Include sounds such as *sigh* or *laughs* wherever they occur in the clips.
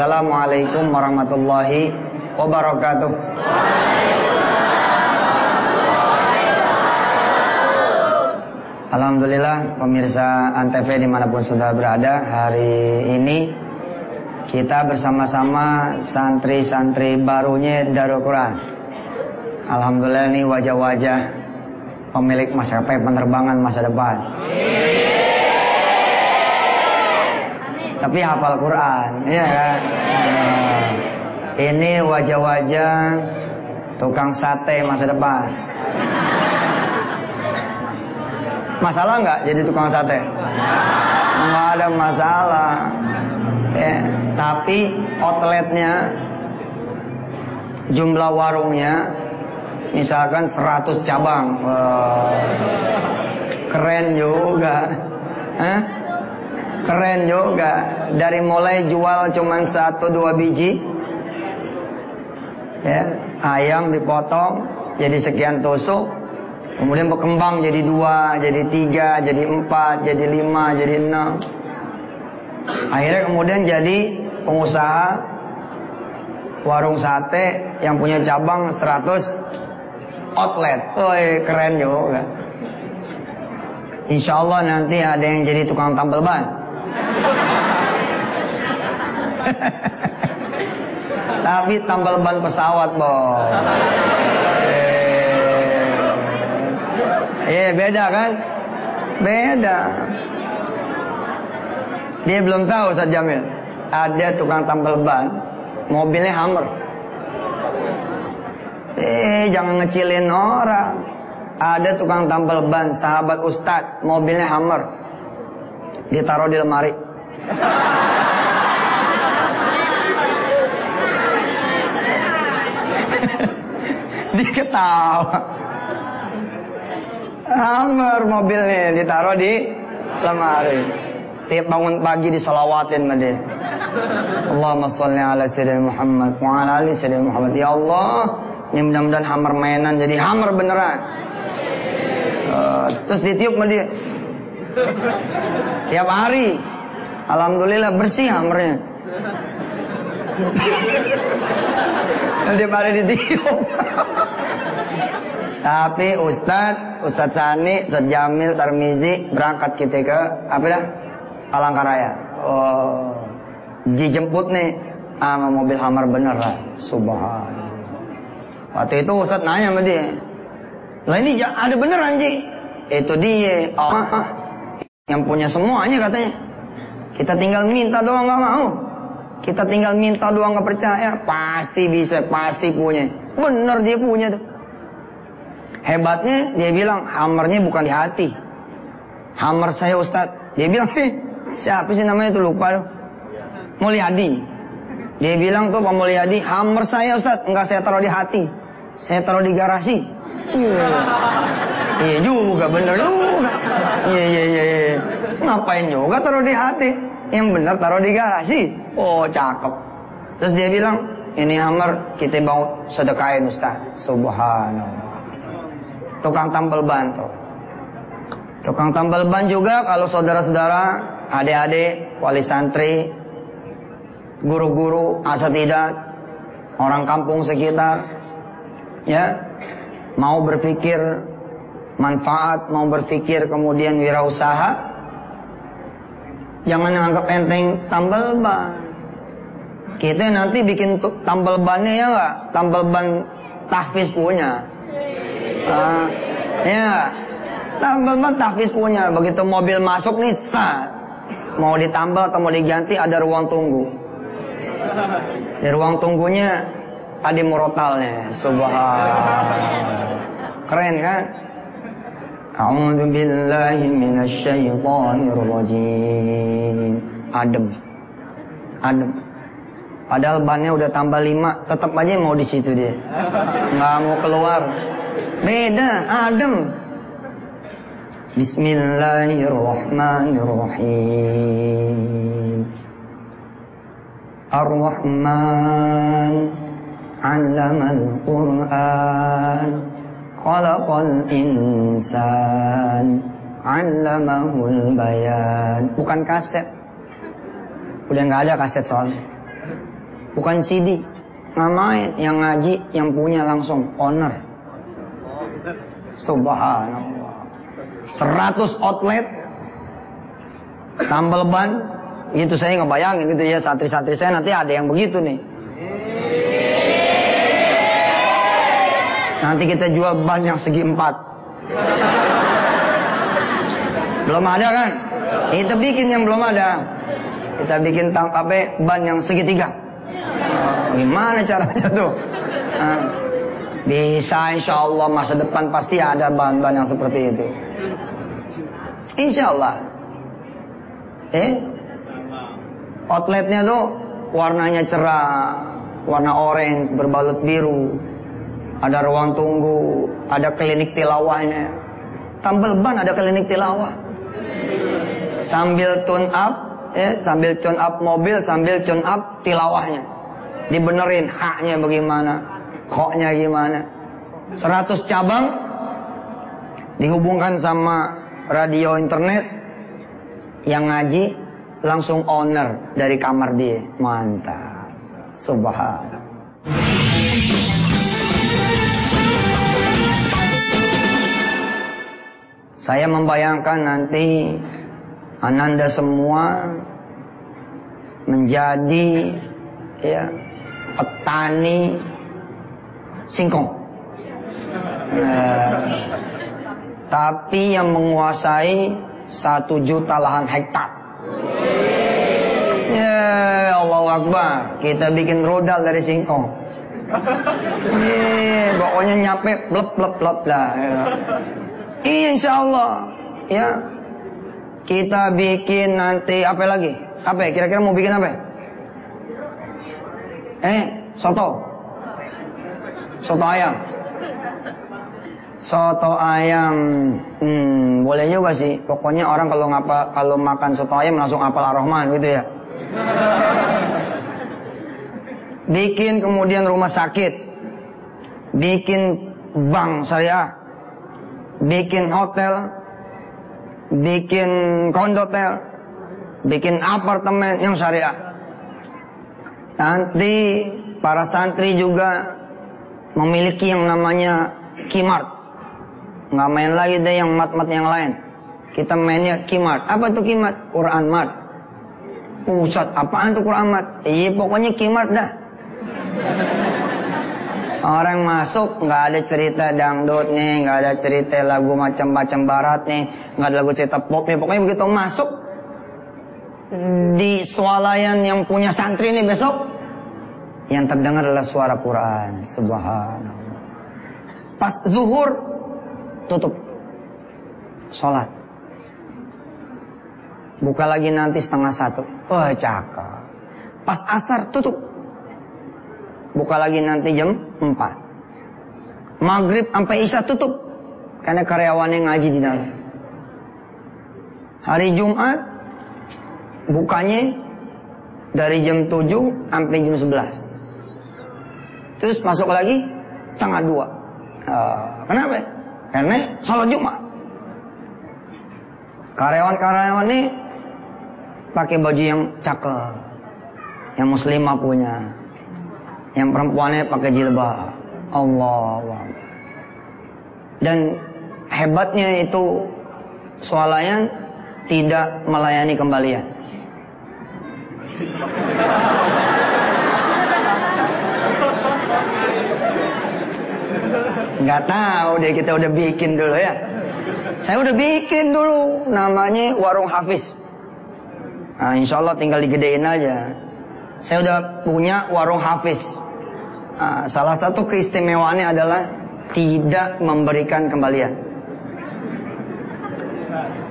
Assalamualaikum warahmatullahi wabarakatuh. Alhamdulillah pemirsa Antv di mana pun sudah berada Hari ini kita bersama-sama santri-santri barunya Darul Quran Alhamdulillah ini wajah-wajah pemilik maskapai penerbangan masa depan Tapi hafal Quran ya kan? Nah, Ini wajah-wajah tukang sate masa depan Masalah nggak jadi tukang sate? Nggak ada masalah. Ya, tapi outletnya, jumlah warungnya, misalkan 100 cabang. Wah, keren juga. Hah? Keren juga. Dari mulai jual cuman satu dua biji, ya, ayam dipotong jadi sekian tusuk, Kemudian berkembang jadi dua, jadi tiga, jadi empat, jadi lima, jadi enam. Akhirnya kemudian jadi pengusaha warung sate yang punya cabang 100 outlet. Woi, keren juga. Insya Allah nanti ada yang jadi tukang tambal ban. *laughs* Tapi tambal ban pesawat, bos. Iya beda kan? Beda. Dia belum tahu Ustaz Jamil. Ada tukang tambal ban, mobilnya Hummer. Eh, jangan ngecilin orang. Ada tukang tambal ban, sahabat Ustaz, mobilnya Hummer. Ditaruh di lemari. Diketawa. Hammer mobilnya ditaruh di lemari. Tiap bangun pagi diselawatin sama dia. Allahumma sholli ala sayyidina Muhammad wa ala Muhammad. Ya Allah, ini mudah-mudahan hammer mainan jadi hammer beneran. Uh, terus ditiup sama dia. Tiap hari. Alhamdulillah bersih hammernya. Tiap hari ditiup. *laughs* Tapi Ustadz, Ustadz Sani, Ustadz Jamil, Tarmizi berangkat kita ke apa dah? Alangkaraya. Oh, dijemput nih sama mobil Hammer bener lah. Subhanallah. Waktu itu Ustadz nanya sama dia. Lah ini ada beneran Ji? Itu dia. Oh, yang punya semuanya katanya. Kita tinggal minta doang nggak mau. Kita tinggal minta doang nggak percaya. Pasti bisa, pasti punya. Bener dia punya tuh. Hebatnya dia bilang hammernya bukan di hati. Hammer saya Ustadz. Dia bilang nih siapa sih namanya itu lupa loh. Mulyadi. Dia bilang tuh Pak Mulyadi hammer saya Ustadz enggak saya taruh di hati. Saya taruh di garasi. Iya Iya juga bener juga. Iya iya iya. iya. Ngapain juga taruh di hati? Yang bener taruh di garasi. Oh cakep. Terus dia bilang ini hammer kita mau sedekahin Ustadz. Subhanallah tukang tambal ban tuh. Tukang tambal ban juga kalau saudara-saudara, adik-adik, wali santri, guru-guru, asatidat, orang kampung sekitar, ya, mau berpikir manfaat, mau berpikir kemudian wirausaha, jangan anggap enteng tambal ban. Kita nanti bikin tambal bannya ya nggak? Tambal ban tahfiz punya. Uh, ya, tambal tahfiz punya. Begitu mobil masuk nih, sah. Mau ditambal atau mau diganti ada ruang tunggu. Di ruang tunggunya ada murotalnya. Subhanallah. Keren kan? A'udzu billahi minasyaitonir rajim. Adem. Adem. Padahal bannya udah tambah lima, tetap aja mau di situ dia. Nggak mau keluar. Beda, adem. Bismillahirrahmanirrahim. Ar-Rahman 'allamal Qur'an. Khalaqal insan 'allamahul bayan. Bukan kaset. Udah nggak ada kaset soalnya. Bukan CD. Ngamain yang ngaji yang punya langsung owner. Subhanallah. 100 outlet. Tambal ban. Gitu saya ngebayangin gitu ya santri-santri saya nanti ada yang begitu nih. Nanti kita jual ban yang segi empat. Belum ada kan? Kita bikin yang belum ada. Kita bikin apa ban yang segitiga. Gimana caranya tuh bisa insya Allah masa depan pasti ada bahan-bahan yang seperti itu. Insya Allah eh? Outletnya tuh warnanya cerah warna orange berbalut biru. Ada ruang tunggu ada klinik tilawahnya. Tambal ban ada klinik tilawah. Sambil tune up ya sambil tune up mobil sambil tune up tilawahnya. Dibenerin haknya bagaimana koknya gimana 100 cabang dihubungkan sama radio internet yang ngaji langsung owner dari kamar dia. Mantap. Subhanallah. Saya membayangkan nanti Ananda semua menjadi ya petani singkong. Nah, tapi yang menguasai satu juta lahan hektar. Ya Allah Akbar. Kita bikin rudal dari singkong. Iya, pokoknya nyampe blep blep blep lah. Ya. Insya Allah. Ya, kita bikin nanti apa lagi? Apa? Ya? Kira-kira mau bikin apa? Eh, soto. Soto ayam. Soto ayam, hmm, boleh juga sih. Pokoknya orang kalau ngapa kalau makan soto ayam langsung apal ar-Rahman gitu ya. Bikin kemudian rumah sakit, bikin bank syariah, bikin hotel, bikin kondotel, bikin apartemen yang syariah. Nanti para santri juga memiliki yang namanya kimart nggak main lagi deh yang mat-mat yang lain. Kita mainnya kimat. Apa tuh kimat? Quran mat. Pusat, apaan tuh Quran mat? Iya pokoknya kimat dah. Orang masuk nggak ada cerita dangdut nih, nggak ada cerita lagu macam-macam barat nih, nggak ada lagu cerita pop nih. Pokoknya begitu masuk di swalayan yang punya santri nih besok, yang terdengar adalah suara Quran. Subhanallah. Pas zuhur tutup sholat. Buka lagi nanti setengah satu. Wah cakep. Pas asar tutup. Buka lagi nanti jam empat. Maghrib sampai isya tutup. Karena karyawannya ngaji di dalam. Hari Jumat bukanya dari jam 7 sampai jam 11. Terus masuk lagi setengah dua. Uh, kenapa? Karena sholat Jumat. Karyawan-karyawan ini pakai baju yang cakep. Yang muslimah punya. Yang perempuannya pakai jilbab. Allah. Dan hebatnya itu swalayan tidak melayani kembalian. Nggak tahu deh kita udah bikin dulu ya. Saya udah bikin dulu namanya warung Hafiz. Nah, insya Allah tinggal digedein aja. Saya udah punya warung Hafiz. Nah, salah satu keistimewaannya adalah tidak memberikan kembalian.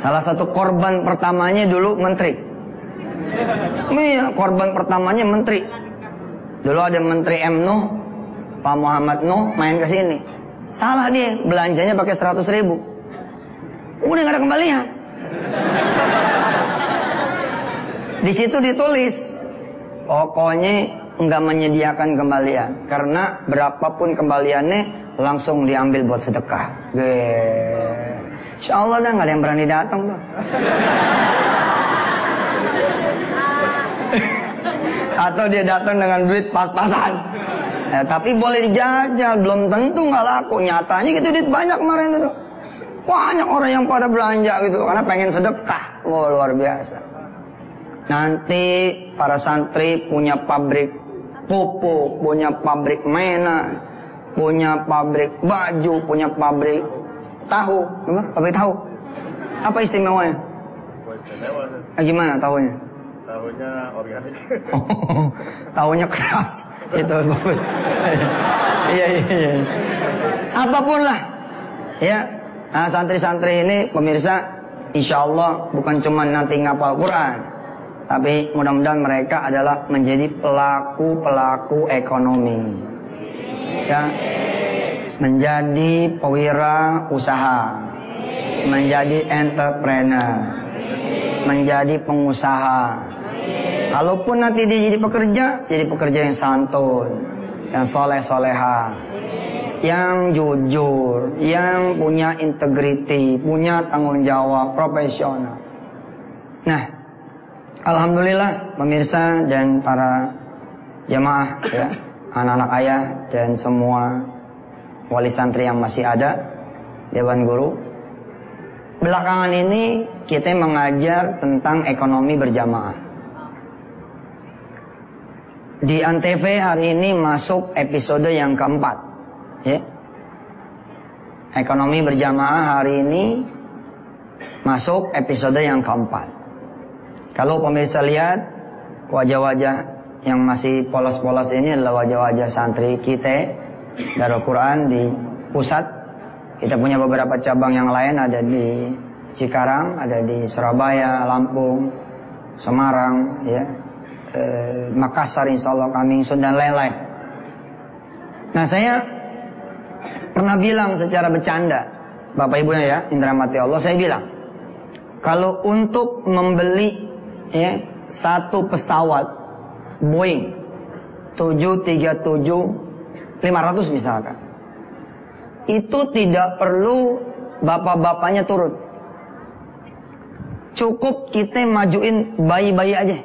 Salah satu korban pertamanya dulu menteri. Iya, korban pertamanya menteri. Dulu ada menteri M Nuh, Pak Muhammad Nuh main ke sini. Salah dia, belanjanya pakai 100 ribu. Udah gak ada kembalian. Di situ ditulis, pokoknya nggak menyediakan kembalian karena berapapun kembaliannya langsung diambil buat sedekah. Insya Allah dah nggak ada yang berani datang tuh. Atau dia datang dengan duit pas-pasan. Ya, tapi boleh dijajal, belum tentu nggak laku. Nyatanya gitu duit banyak kemarin itu. Banyak orang yang pada belanja gitu karena pengen sedekah. Wah luar biasa. Nanti para santri punya pabrik pupuk, punya pabrik mainan, punya pabrik baju, punya pabrik tahu, apa? Pabrik tahu. Apa istimewanya? Istimewa. Eh, gimana tahunya? Tahunya organik. Oh, *laughs* tahunya keras. Itu bagus. iya, iya, iya. Apa pun lah. Ya. Nah, santri-santri ini pemirsa, insya Allah bukan cuma nanti ngapal Quran. Tapi mudah-mudahan mereka adalah menjadi pelaku-pelaku ekonomi. Ya. Menjadi pewira usaha. Menjadi entrepreneur. Menjadi pengusaha. Kalaupun nanti dia jadi pekerja, jadi pekerja yang santun, yang soleh soleha, yang jujur, yang punya integriti, punya tanggung jawab, profesional. Nah, alhamdulillah pemirsa dan para jemaah, ya, anak-anak ayah dan semua wali santri yang masih ada, dewan guru. Belakangan ini kita mengajar tentang ekonomi berjamaah. Di Antv hari ini masuk episode yang keempat. Ya. Ekonomi berjamaah hari ini masuk episode yang keempat. Kalau pemirsa lihat wajah-wajah yang masih polos-polos ini adalah wajah-wajah santri kita Darul Quran di pusat. Kita punya beberapa cabang yang lain ada di Cikarang, ada di Surabaya, Lampung, Semarang, ya, eh, Makassar insya Allah kami dan lain-lain. Nah saya pernah bilang secara bercanda, Bapak Ibu ya, Indra Mati Allah, saya bilang, kalau untuk membeli ya satu pesawat Boeing 737 500 misalkan, itu tidak perlu bapak-bapaknya turun. Cukup kita majuin bayi-bayi aja.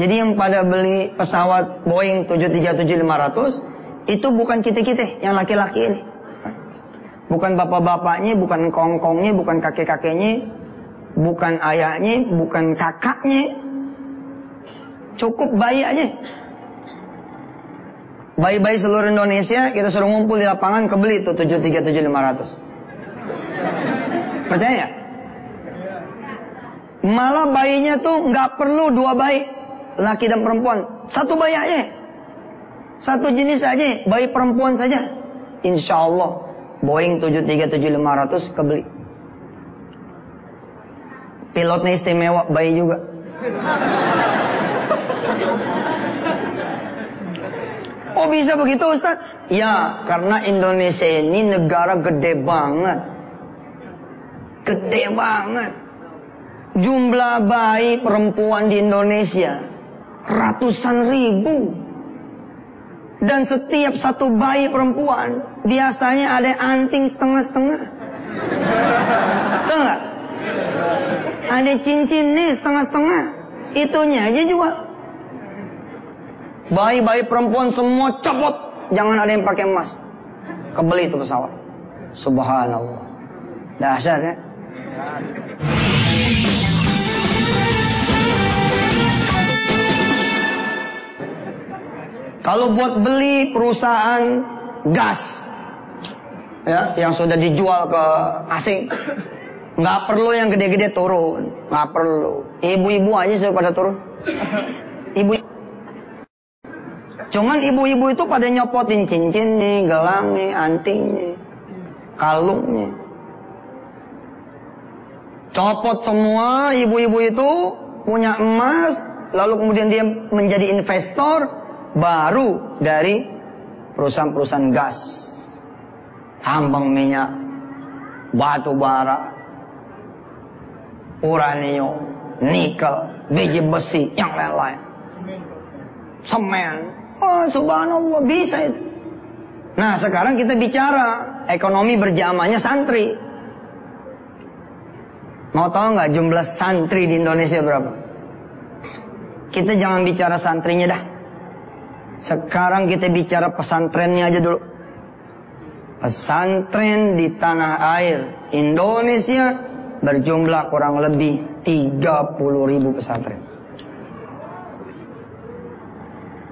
Jadi yang pada beli pesawat Boeing 737-500 itu bukan kita-kita yang laki-laki ini. Bukan bapak-bapaknya, bukan kongkongnya, bukan kakek-kakeknya, bukan ayahnya, bukan kakaknya. Cukup bayi aja. Bayi-bayi seluruh Indonesia kita suruh ngumpul di lapangan kebeli tuh 737-500. Percaya? Malah bayinya tuh nggak perlu dua bayi laki dan perempuan. Satu bayi aja. Satu jenis aja, bayi perempuan saja. Insya Allah, Boeing 737-500 kebeli. Pilotnya istimewa, bayi juga. *laughs* Oh bisa begitu Ustaz? Ya, karena Indonesia ini negara gede banget. Gede banget. Jumlah bayi perempuan di Indonesia ratusan ribu. Dan setiap satu bayi perempuan biasanya ada anting setengah-setengah. Nggak? Ada cincin nih setengah-setengah. Itunya aja jual. Bayi-bayi perempuan semua copot. Jangan ada yang pakai emas. Kebeli itu pesawat. Subhanallah. Dasar ya. Kalau buat beli perusahaan gas ya yang sudah dijual ke asing nggak perlu yang gede-gede turun nggak perlu. Ibu-ibu aja sudah pada turun. Ibu cuman ibu-ibu itu pada nyopotin cincin nih gelangnya antingnya kalungnya. Copot semua ibu-ibu itu punya emas lalu kemudian dia menjadi investor baru dari perusahaan-perusahaan gas, tambang minyak, batu bara, uranium, nikel, biji besi, yang lain-lain. Semen. Oh, subhanallah, bisa itu. Nah, sekarang kita bicara ekonomi berjamahnya santri. Mau tahu nggak jumlah santri di Indonesia berapa? kita jangan bicara santrinya dah. Sekarang kita bicara pesantrennya aja dulu. Pesantren di tanah air Indonesia berjumlah kurang lebih 30 ribu pesantren.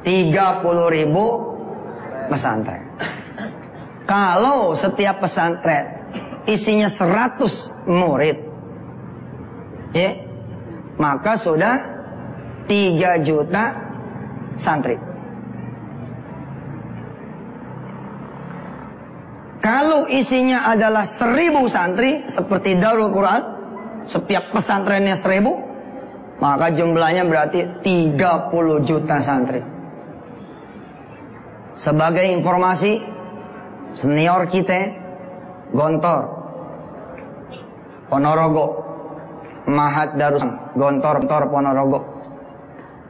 30 ribu pesantren. Kalau setiap pesantren isinya 100 murid, ya, maka sudah 3 juta santri. Kalau isinya adalah seribu santri seperti Darul Quran, setiap pesantrennya seribu, maka jumlahnya berarti 30 juta santri. Sebagai informasi, senior kita, Gontor, Ponorogo, Mahat Darus, Gontor, Gontor, Ponorogo.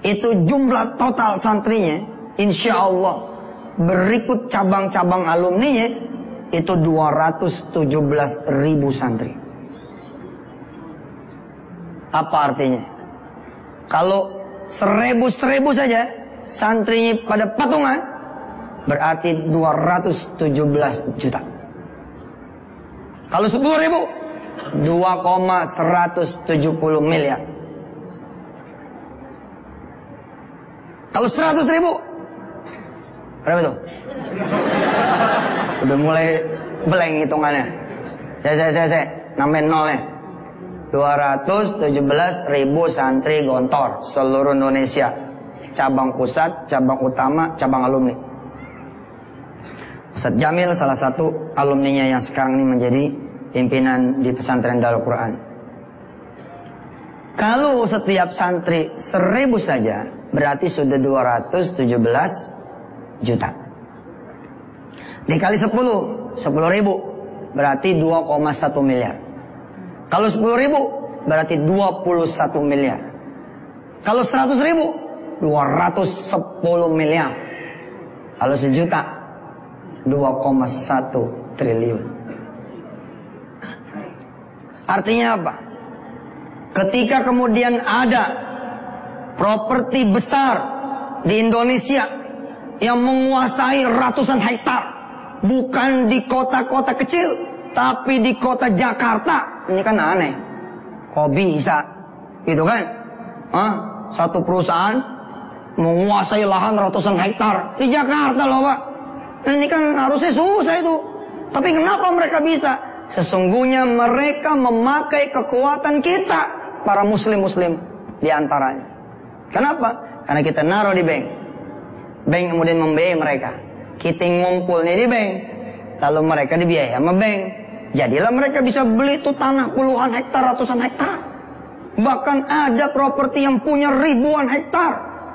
Itu jumlah total santrinya, insya Allah berikut cabang-cabang alumninya itu 217 ribu santri. Apa artinya? Kalau seribu-seribu saja santrinya pada patungan berarti 217 juta. Kalau 10 ribu 2,170 miliar. Kalau 100 ribu berapa itu? Udah mulai blank hitungannya. Saya, saya, saya, saya. Nambahin nol ya. 217 ribu santri gontor seluruh Indonesia. Cabang pusat, cabang utama, cabang alumni. Ustaz Jamil salah satu alumninya yang sekarang ini menjadi pimpinan di pesantren Darul Quran. Kalau setiap santri seribu saja, berarti sudah 217 juta. Dikali 10, 10 ribu. Berarti 2,1 miliar. Kalau 10 ribu, berarti 21 miliar. Kalau 100 ribu, 210 miliar. Kalau sejuta, 2,1 triliun. Artinya apa? Ketika kemudian ada properti besar di Indonesia yang menguasai ratusan hektar, bukan di kota-kota kecil, tapi di kota Jakarta. Ini kan aneh. Kok bisa? Gitu kan? Hah? Satu perusahaan menguasai lahan ratusan hektar di Jakarta loh Pak. Ini kan harusnya susah itu. Tapi kenapa mereka bisa? Sesungguhnya mereka memakai kekuatan kita, para muslim-muslim di antaranya. Kenapa? Karena kita naruh di bank. Bank kemudian membiayai mereka. Kita ngumpul nih di bank. Lalu mereka dibiayai sama bank. Jadilah mereka bisa beli itu tanah puluhan hektar, ratusan hektar. Bahkan ada properti yang punya ribuan hektar.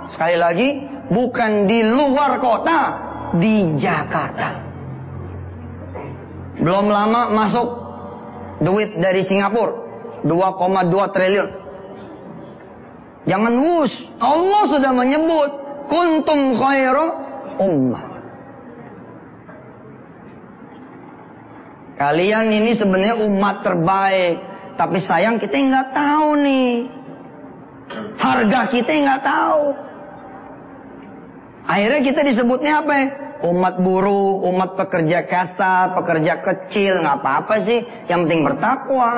Sekali lagi, bukan di luar kota, di Jakarta. Belum lama masuk duit dari Singapura 2,2 triliun. Jangan wus, Allah sudah menyebut kuntum khairu ummah. Kalian ini sebenarnya umat terbaik, tapi sayang kita nggak tahu nih. Harga kita nggak tahu. Akhirnya kita disebutnya apa ya? Umat buruh, umat pekerja kasar, pekerja kecil, nggak apa-apa sih. Yang penting bertakwa.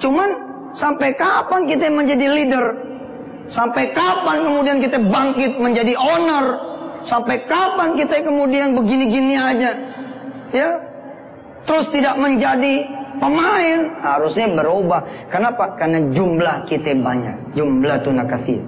Cuman sampai kapan kita menjadi leader? Sampai kapan kemudian kita bangkit menjadi owner? Sampai kapan kita kemudian begini-gini aja? Ya, terus tidak menjadi pemain harusnya berubah. Kenapa? Karena jumlah kita banyak. Jumlah tunakasir.